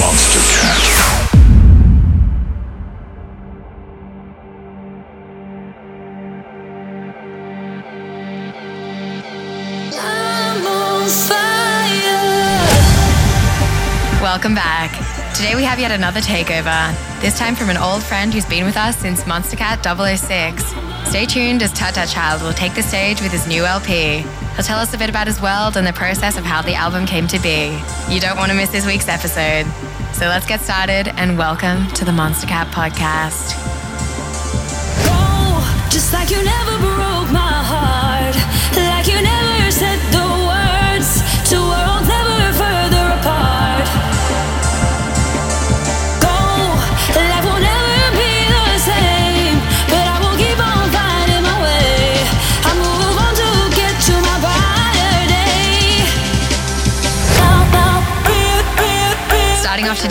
Monstercat. I'm on fire. Welcome back. Today we have yet another takeover, this time from an old friend who's been with us since Monstercat 006. Stay tuned as Tut Tut Child will take the stage with his new LP. He'll tell us a bit about his world and the process of how the album came to be. You don't want to miss this week's episode. So let's get started and welcome to the Monstercat podcast. Oh, just like you never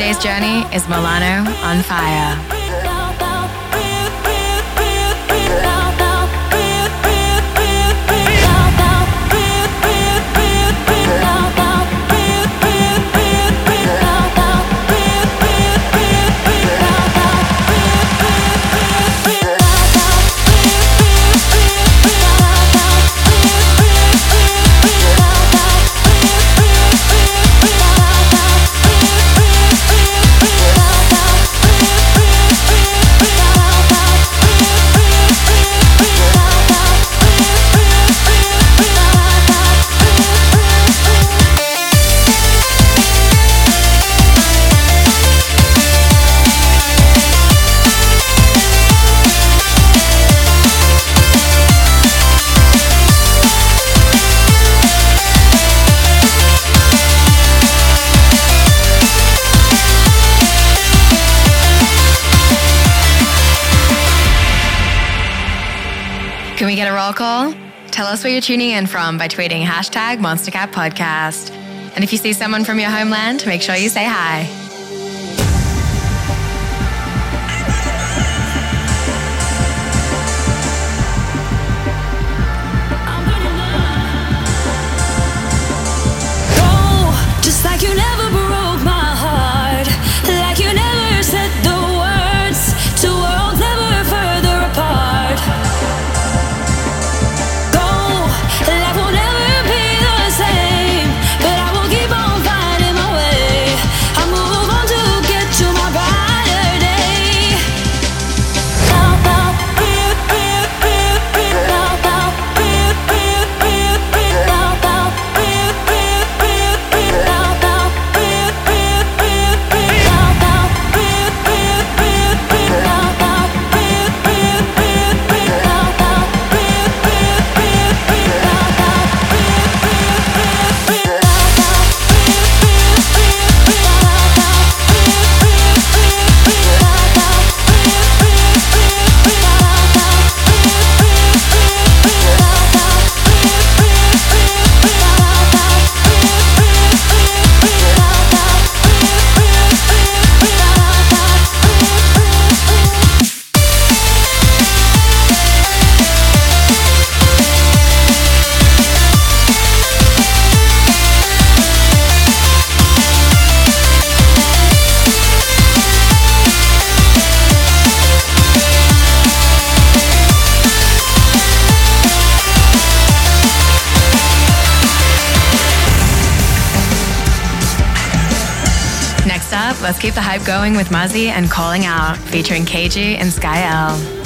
today's journey is Melano on Fire. You're tuning in from by tweeting hashtag MonsterCat Podcast. And if you see someone from your homeland, make sure you say hi. Going with Muzzy and Calling Out, featuring KG and Skyelle.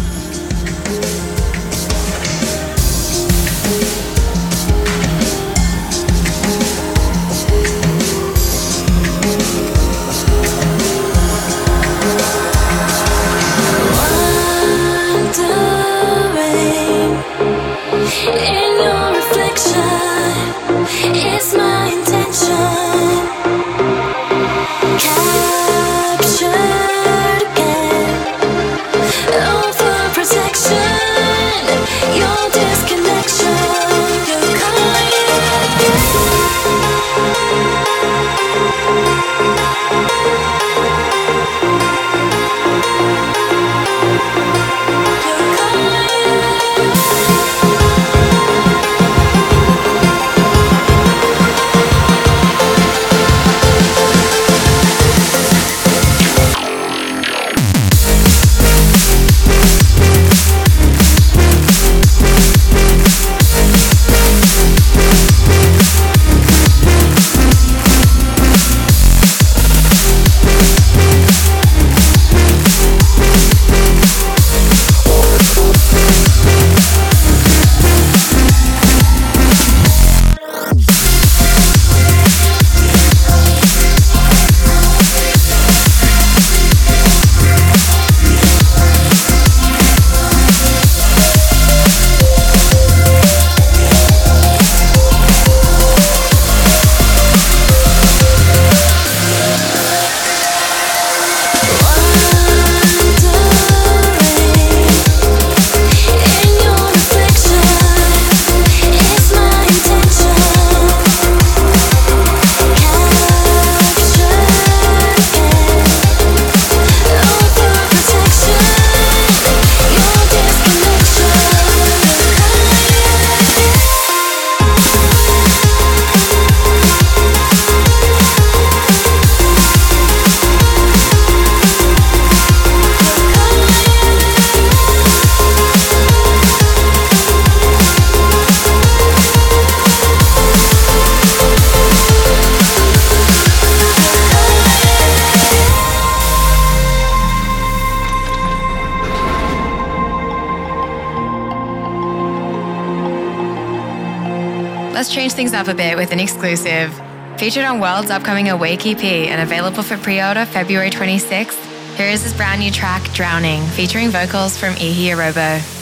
exclusive. Featured on WRLD's upcoming Awake EP and available for pre order February 26th, here is his brand new track, Drowning, featuring vocals from Ehiorobo.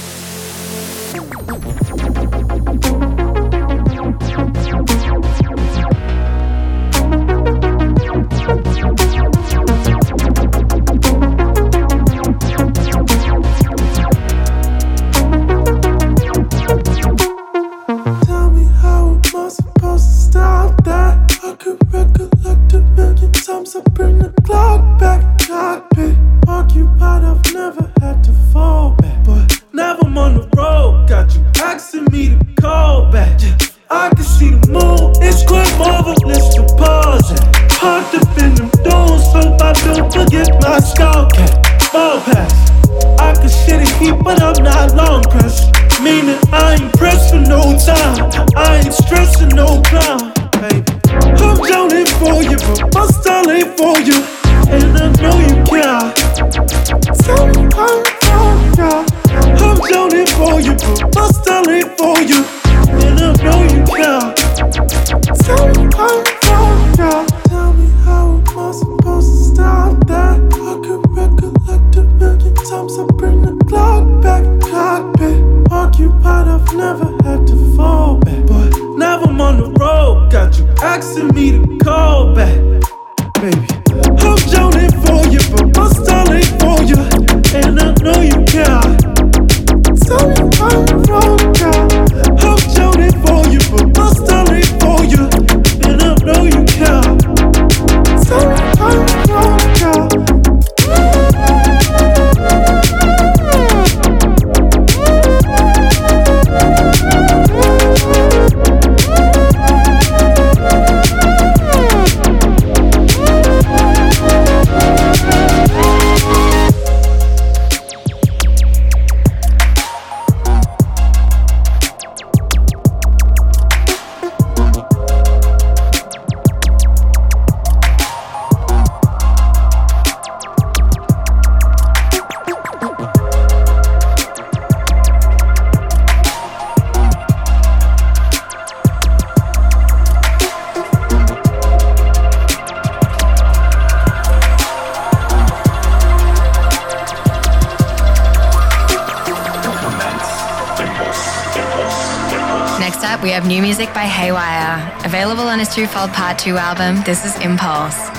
we have new music by Haywyre, available on his Twofold Part 2 album, This Is Impulse.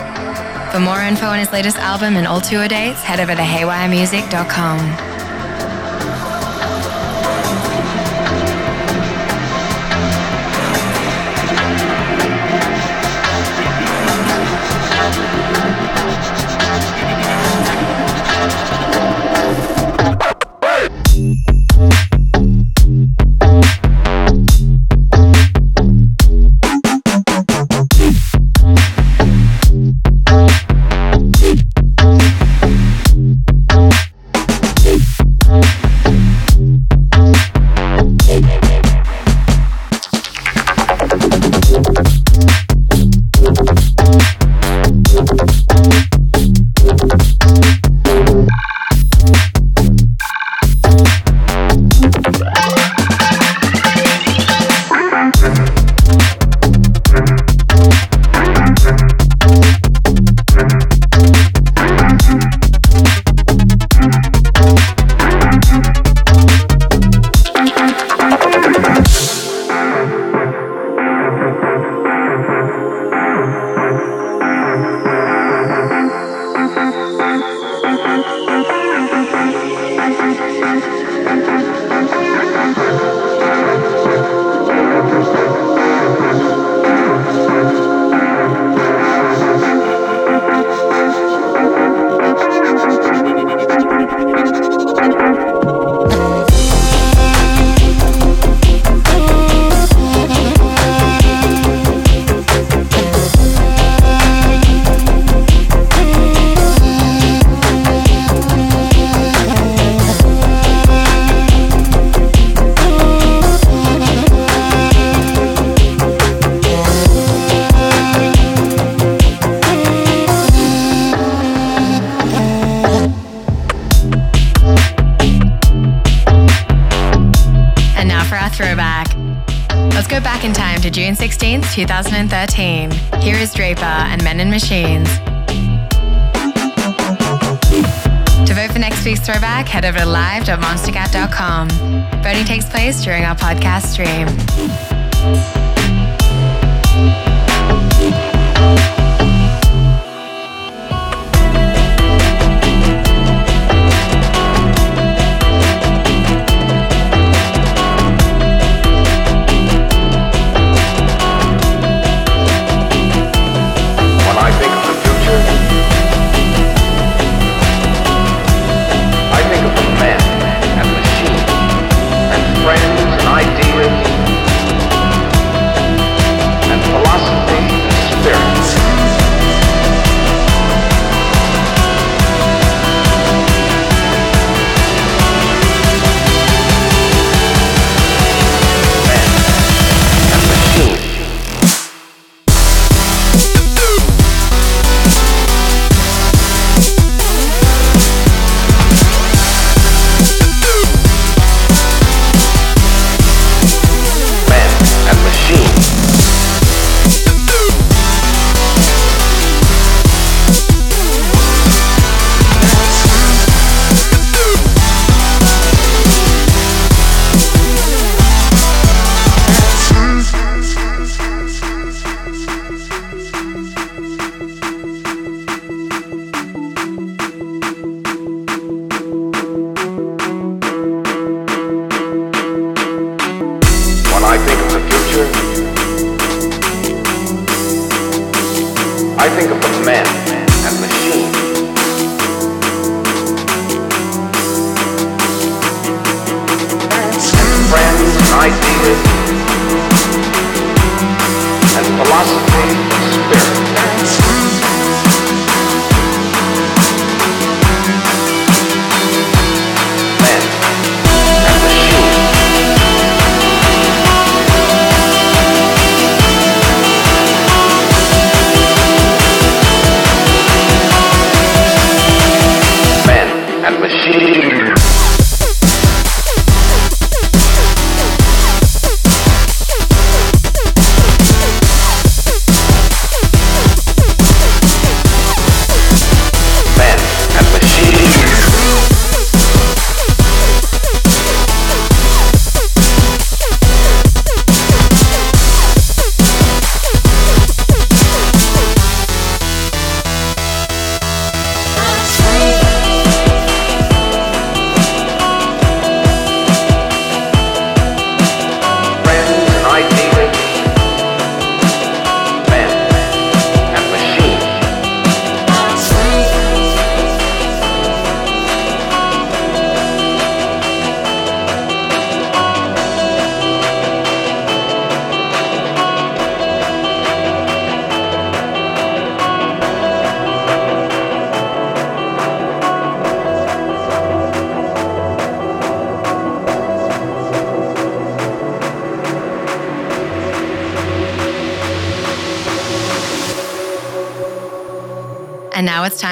For more info on his latest album and all tour dates, head over to haywyremusic.com. machines. To vote for next week's throwback, head over to live.monstercat.com. Voting takes place during our podcast stream.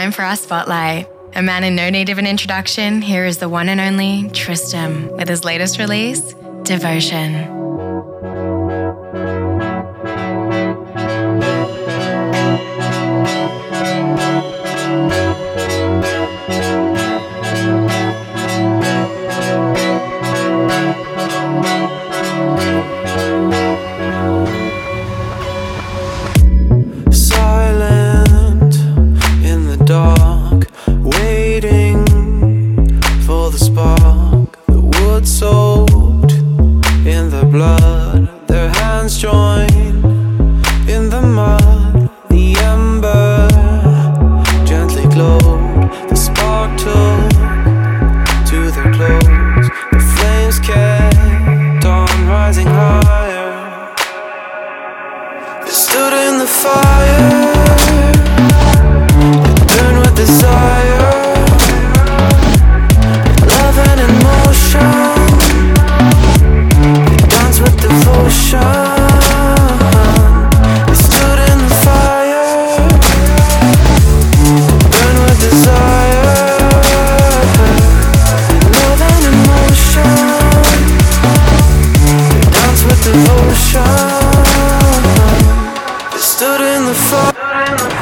time for our spotlight. A man in no need of an introduction, here is the one and only Tristam with his latest release, Devotion. Stood in the fire.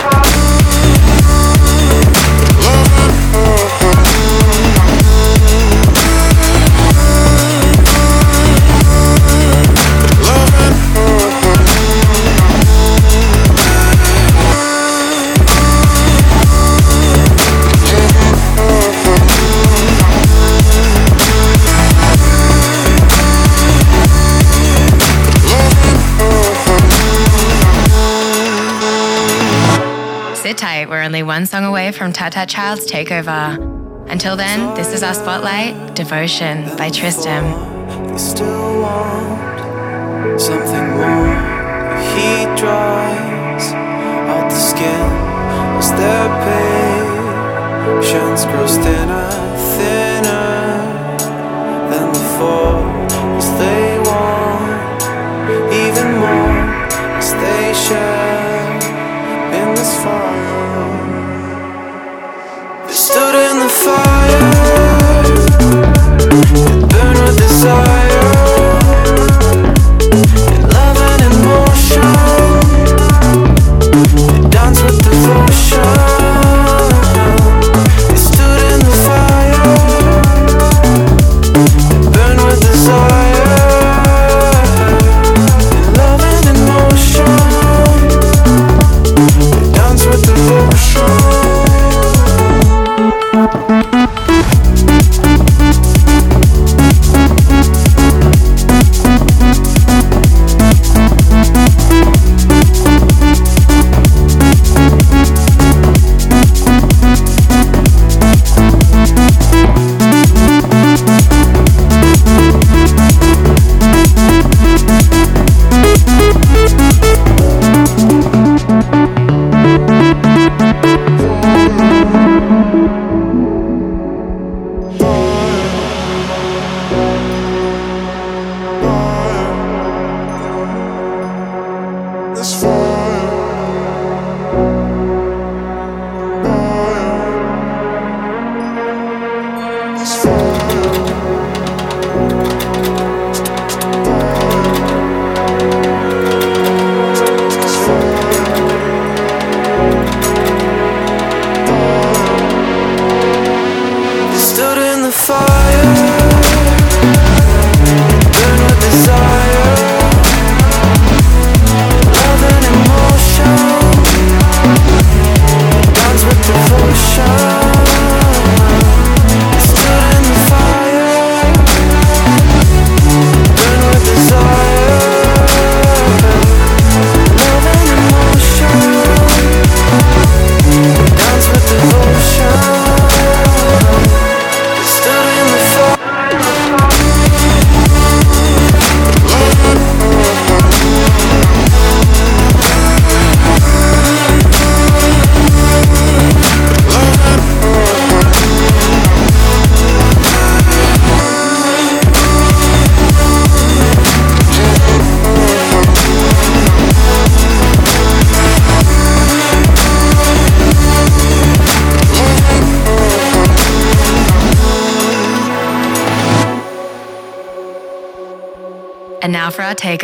Only one song away from Tut Tut Child's takeover. Until then, this is our spotlight, Devotion by Tristam. They still want something more. Dries out the skin as their patience grows thinner, thinner than before. As they want even more, as they share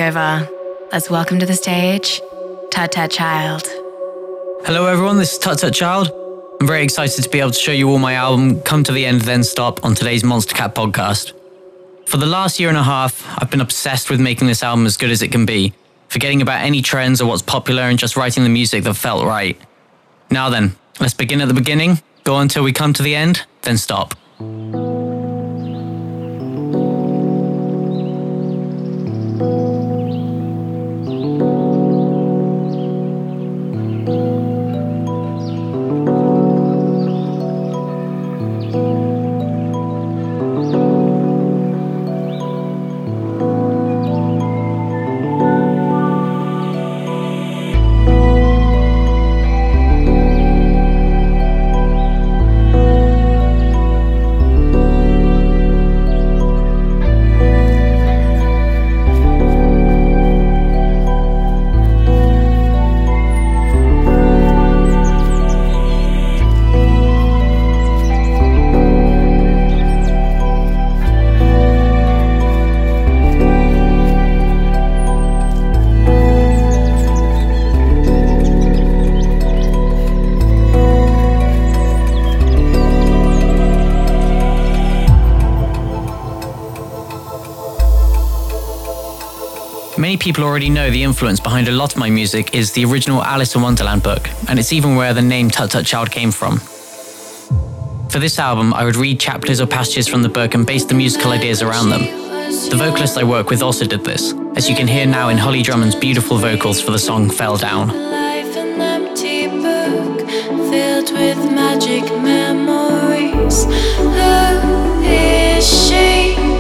Let's welcome to the stage, Tut Tut Child. Hello, everyone. This is Tut Tut Child. I'm very excited to be able to show you all my album, Come to the End, Then Stop, on today's Monstercat podcast. For the last year and a half, I've been obsessed with making this album as good as it can be, forgetting about any trends or what's popular and just writing the music that felt right. Now then, let's begin at the beginning, go until we come to the end, then stop. People already know the influence behind a lot of my music is the original Alice in Wonderland book, and it's even where the name Tut Tut Child came from. For this album, I would read chapters or passages from the book and base the musical ideas around them. The vocalist I work with also did this, as you can hear now in Holly Drummond's beautiful vocals for the song Fell Down. Life an empty book filled with magic memories. Who is she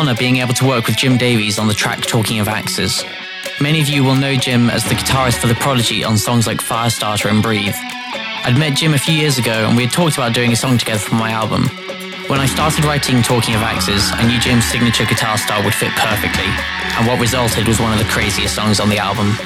honour being able to work with Jim Davies on the track Talking of Axes. Many of you will know Jim as the guitarist for The Prodigy on songs like Firestarter and Breathe. I'd met Jim a few years ago and we had talked about doing a song together for my album. When I started writing Talking of Axes, I knew Jim's signature guitar style would fit perfectly, and what resulted was one of the craziest songs on the album.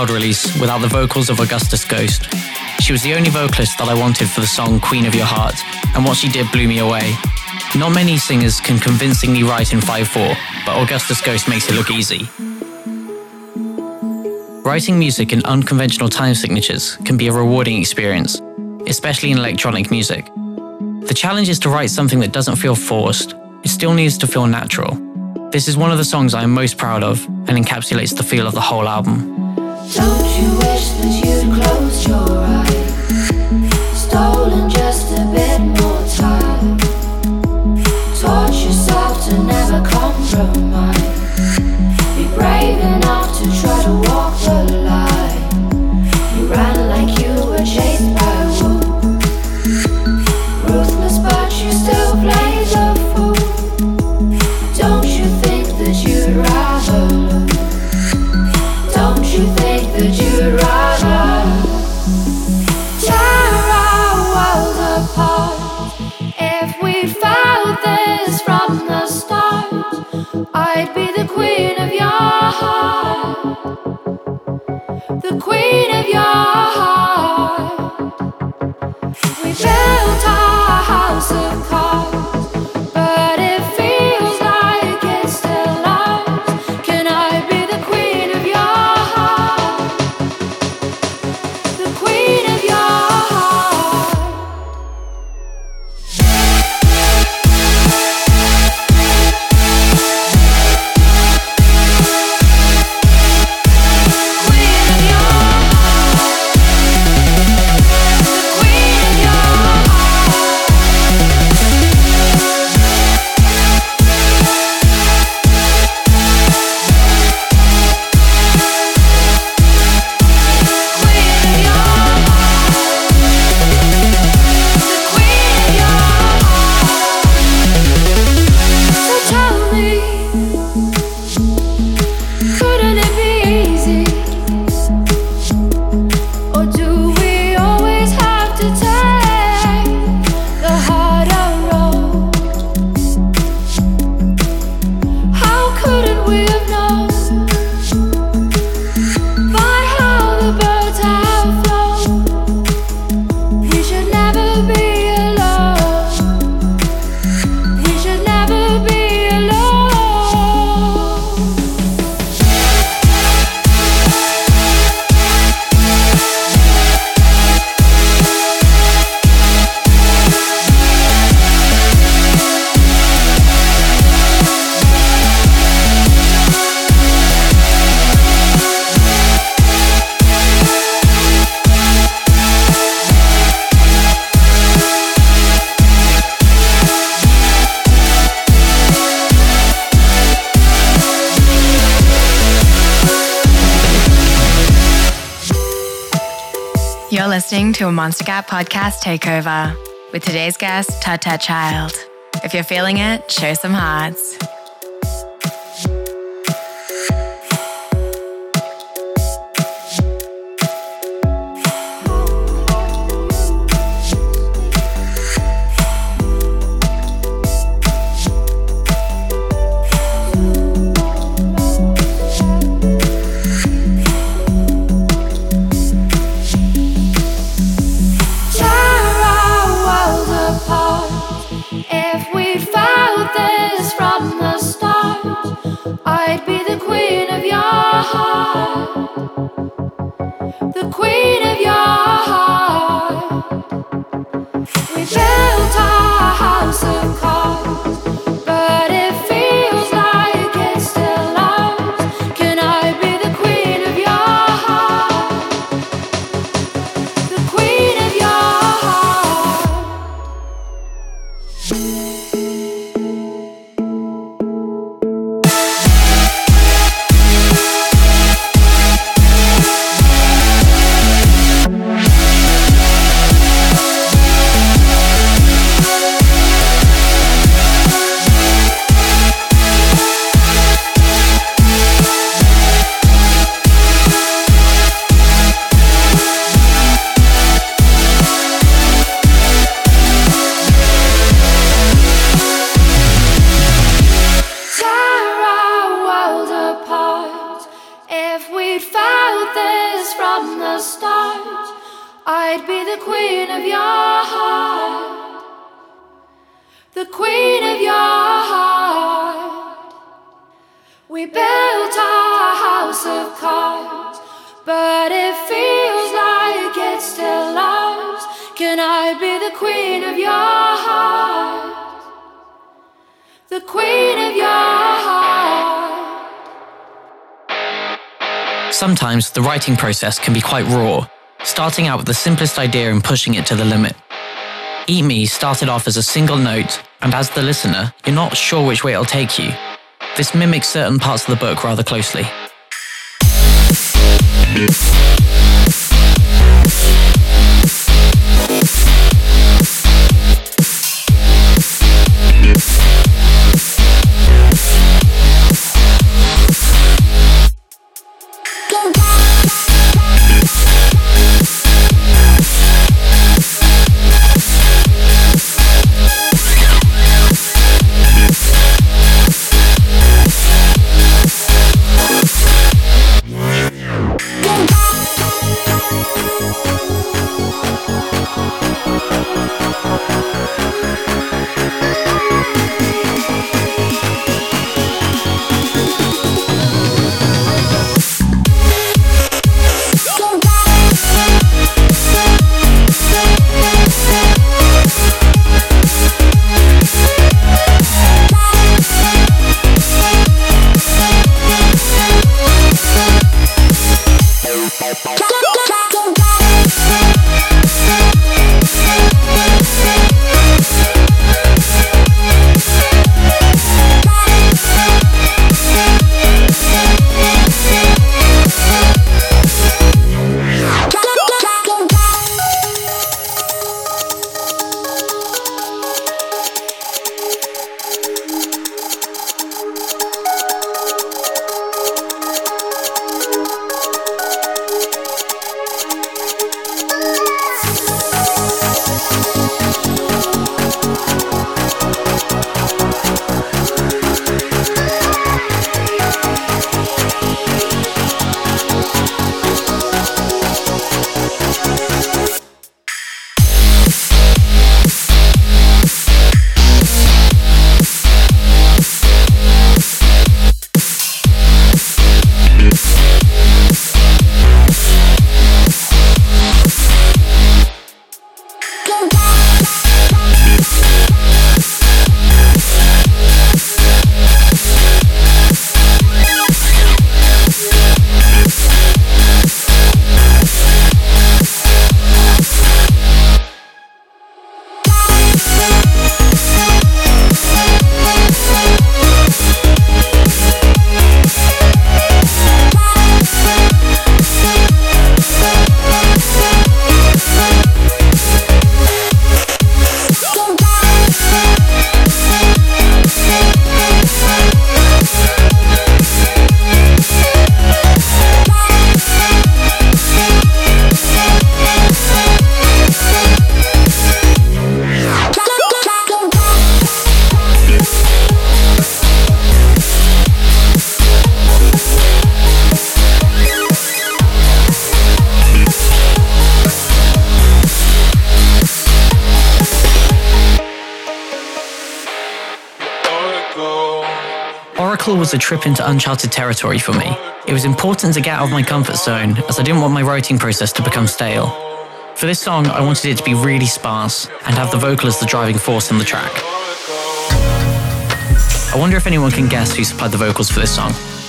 Child release without the vocals of Augustus Ghost. She was the only vocalist that I wanted for the song Queen of Your Heart, and what she did blew me away. Not many singers can convincingly write in 5-4, but Augustus Ghost makes it look easy. Writing music in unconventional time signatures can be a rewarding experience, especially in electronic music. The challenge is to write something that doesn't feel forced, it still needs to feel natural. This is one of the songs I am most proud of and encapsulates the feel of the whole album. Never compromise. Be brave enough to try to walk the. Listening Monster Cat podcast takeover with today's guest, Tut Child. If you're feeling it, show some hearts. Writing process can be quite raw, starting out with the simplest idea and pushing it to the limit. Eat Me started off as a single note, and as the listener, you're not sure which way it'll take you. This mimics certain parts of the book rather closely. Was a trip into uncharted territory for me. It was important to get out of my comfort zone as I didn't want my writing process to become stale. For this song, I wanted it to be really sparse and have the vocal as the driving force in the track. I wonder if anyone can guess who supplied the vocals for this song.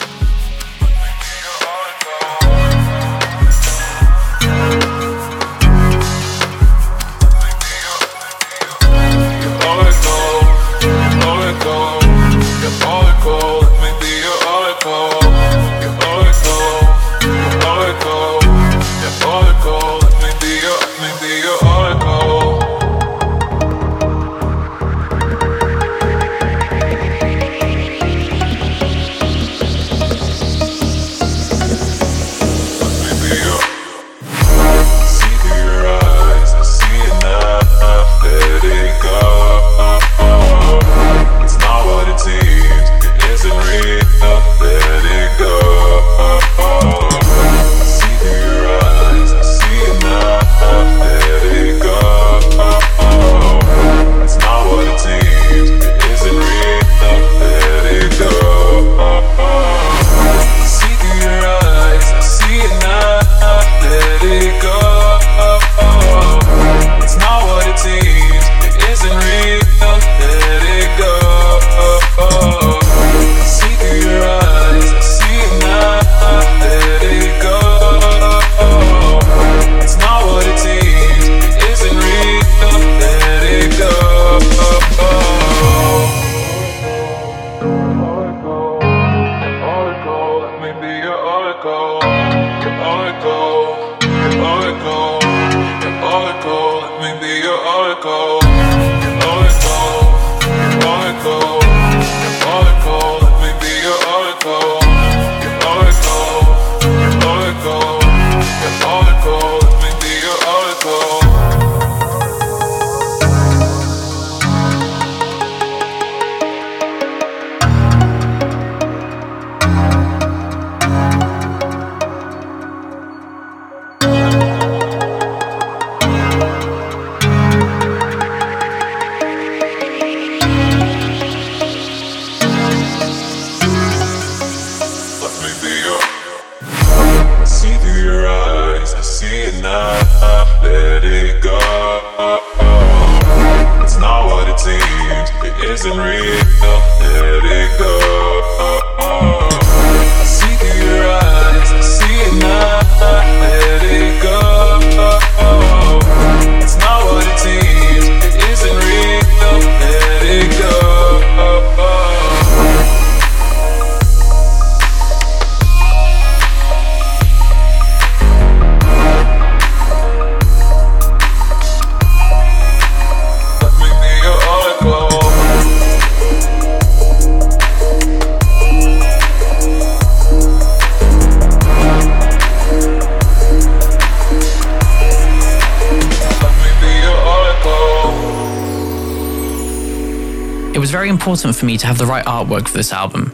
Important for me to have the right artwork for this album.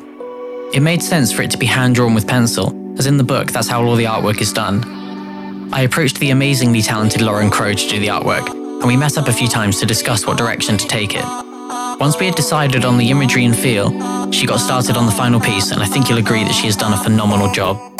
It made sense for it to be hand drawn with pencil, as in the book, that's how all the artwork is done. I approached the amazingly talented Lauren Crow to do the artwork, and we met up a few times to discuss what direction to take it. Once we had decided on the imagery and feel, she got started on the final piece, and I think you'll agree that she has done a phenomenal job.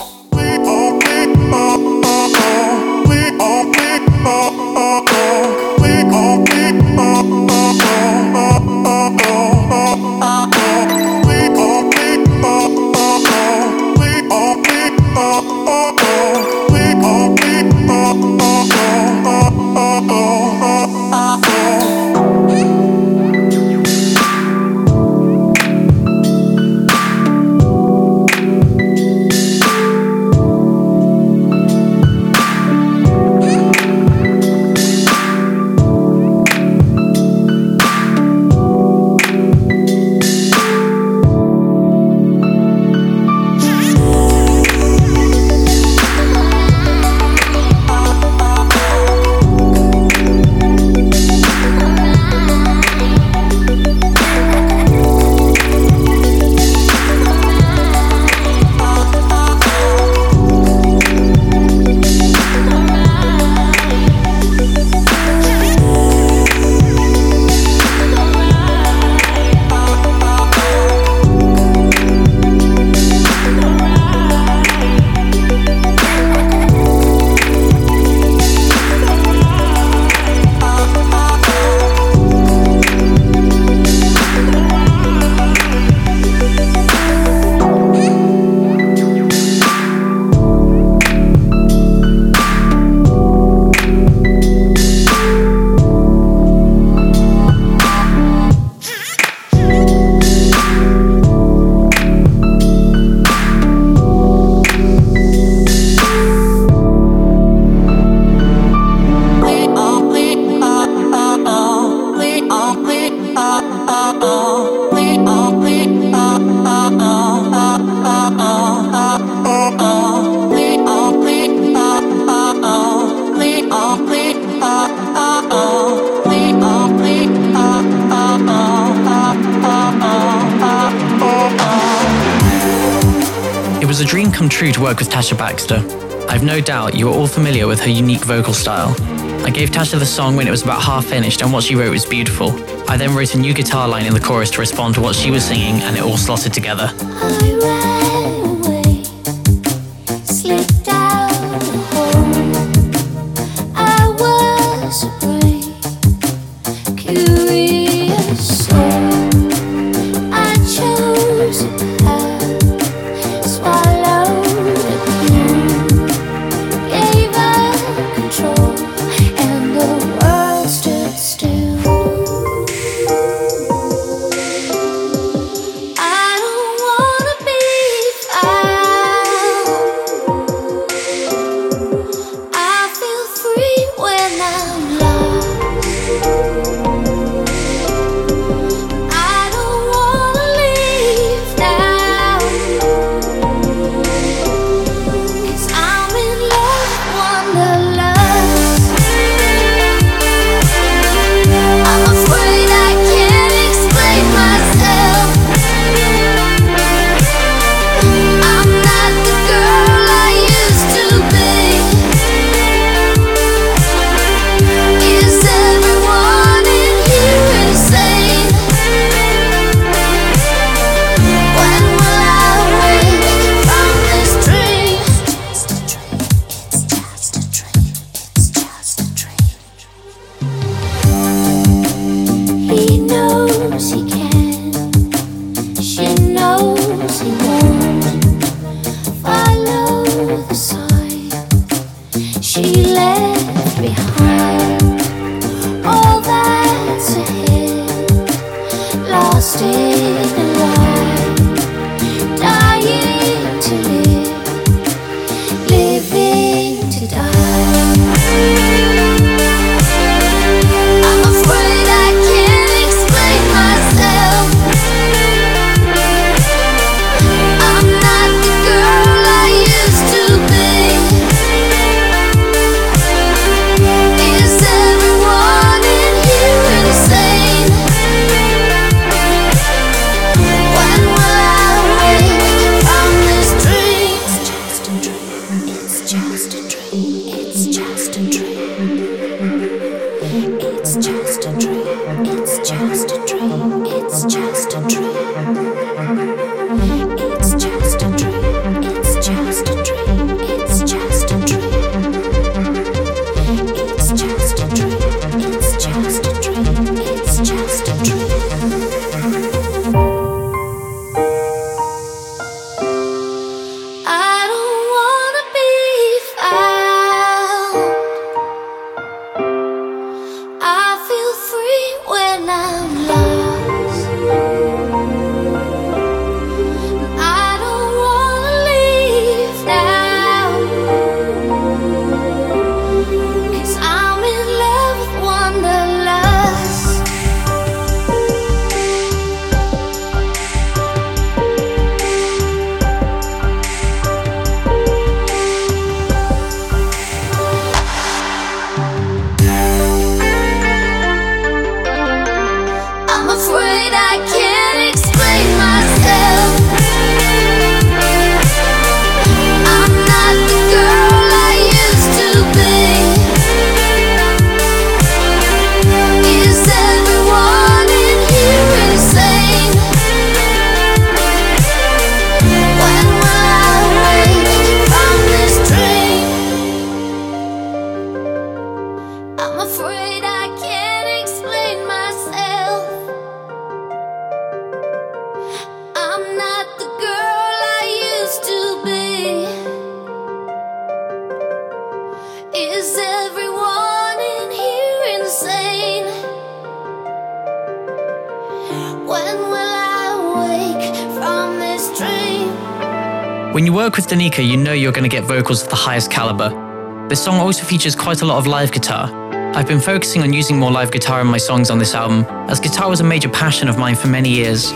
Tasha Baxter. I've no doubt you are all familiar with her unique vocal style. I gave Tasha the song when it was about half finished and what she wrote was beautiful. I then wrote a new guitar line in the chorus to respond to what she was singing and it all slotted together. When you work with Danyka, you know you're going to get vocals of the highest caliber. This song also features quite a lot of live guitar. I've been focusing on using more live guitar in my songs on this album, as guitar was a major passion of mine for many years.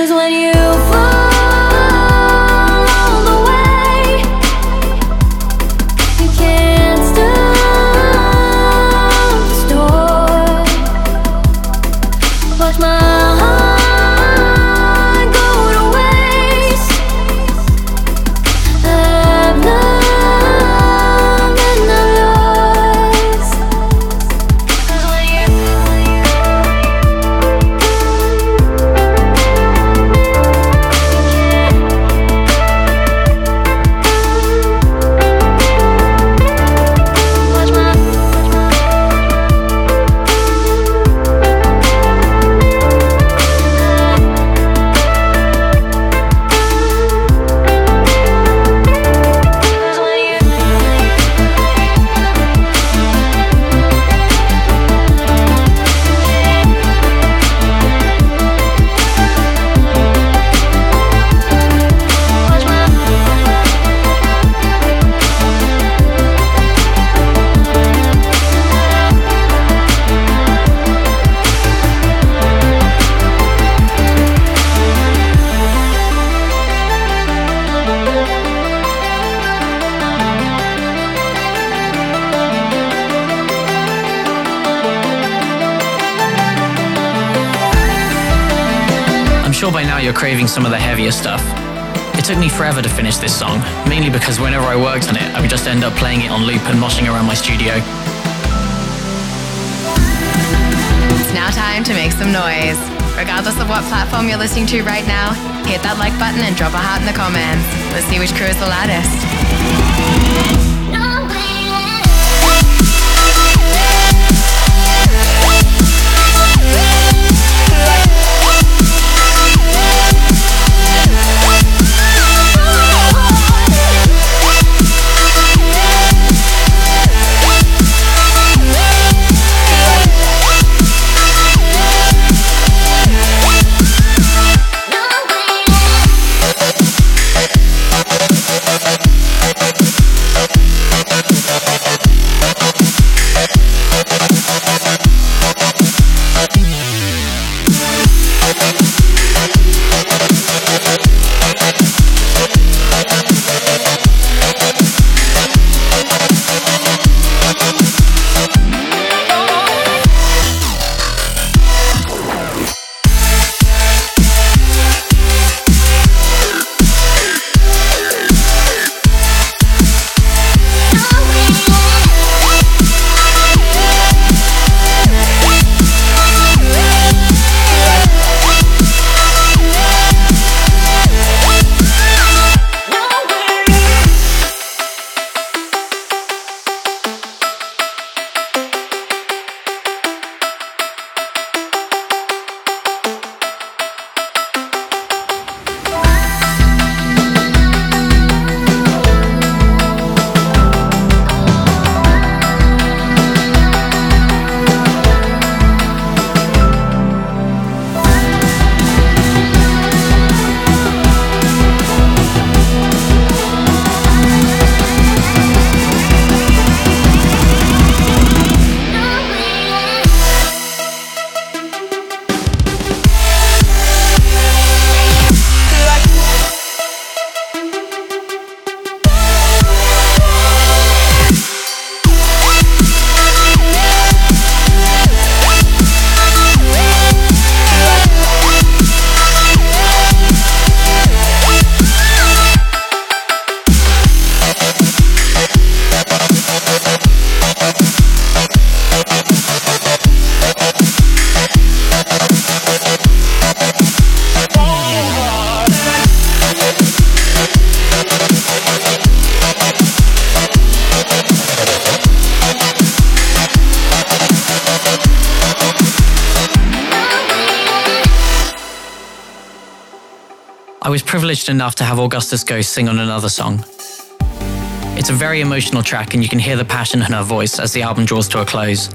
Cause when you fall some of the heavier stuff. It took me forever to finish this song, mainly because whenever I worked on it, I would just end up playing it on loop and moshing around my studio. It's now time to make some noise. Regardless of what platform you're listening to right now, hit that like button and drop a heart in the comments. Let's see which crew is the loudest. Privileged enough to have Augustus Ghost sing on another song. It's a very emotional track, and you can hear the passion in her voice as the album draws to a close.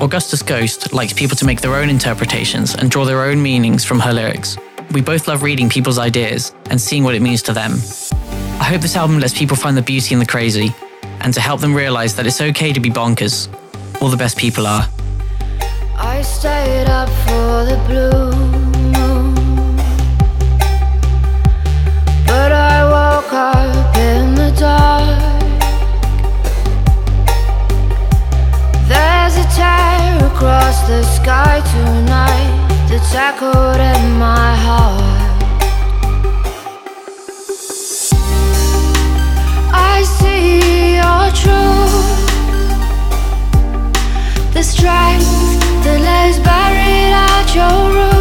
Augustus Ghost likes people to make their own interpretations and draw their own meanings from her lyrics. We both love reading people's ideas and seeing what it means to them. I hope this album lets people find the beauty in the crazy and to help them realize that it's okay to be bonkers. All the best people are. I stayed up for the across the sky tonight that's echoed in my heart. I see your truth. The strength that lies buried at your root.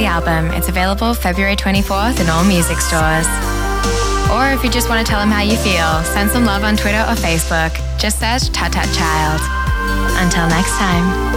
The album, it's available February 24th in all music stores. Or if you just want to tell them how you feel, send some love on Twitter or Facebook. Just search Tut Tut Child. Until next time.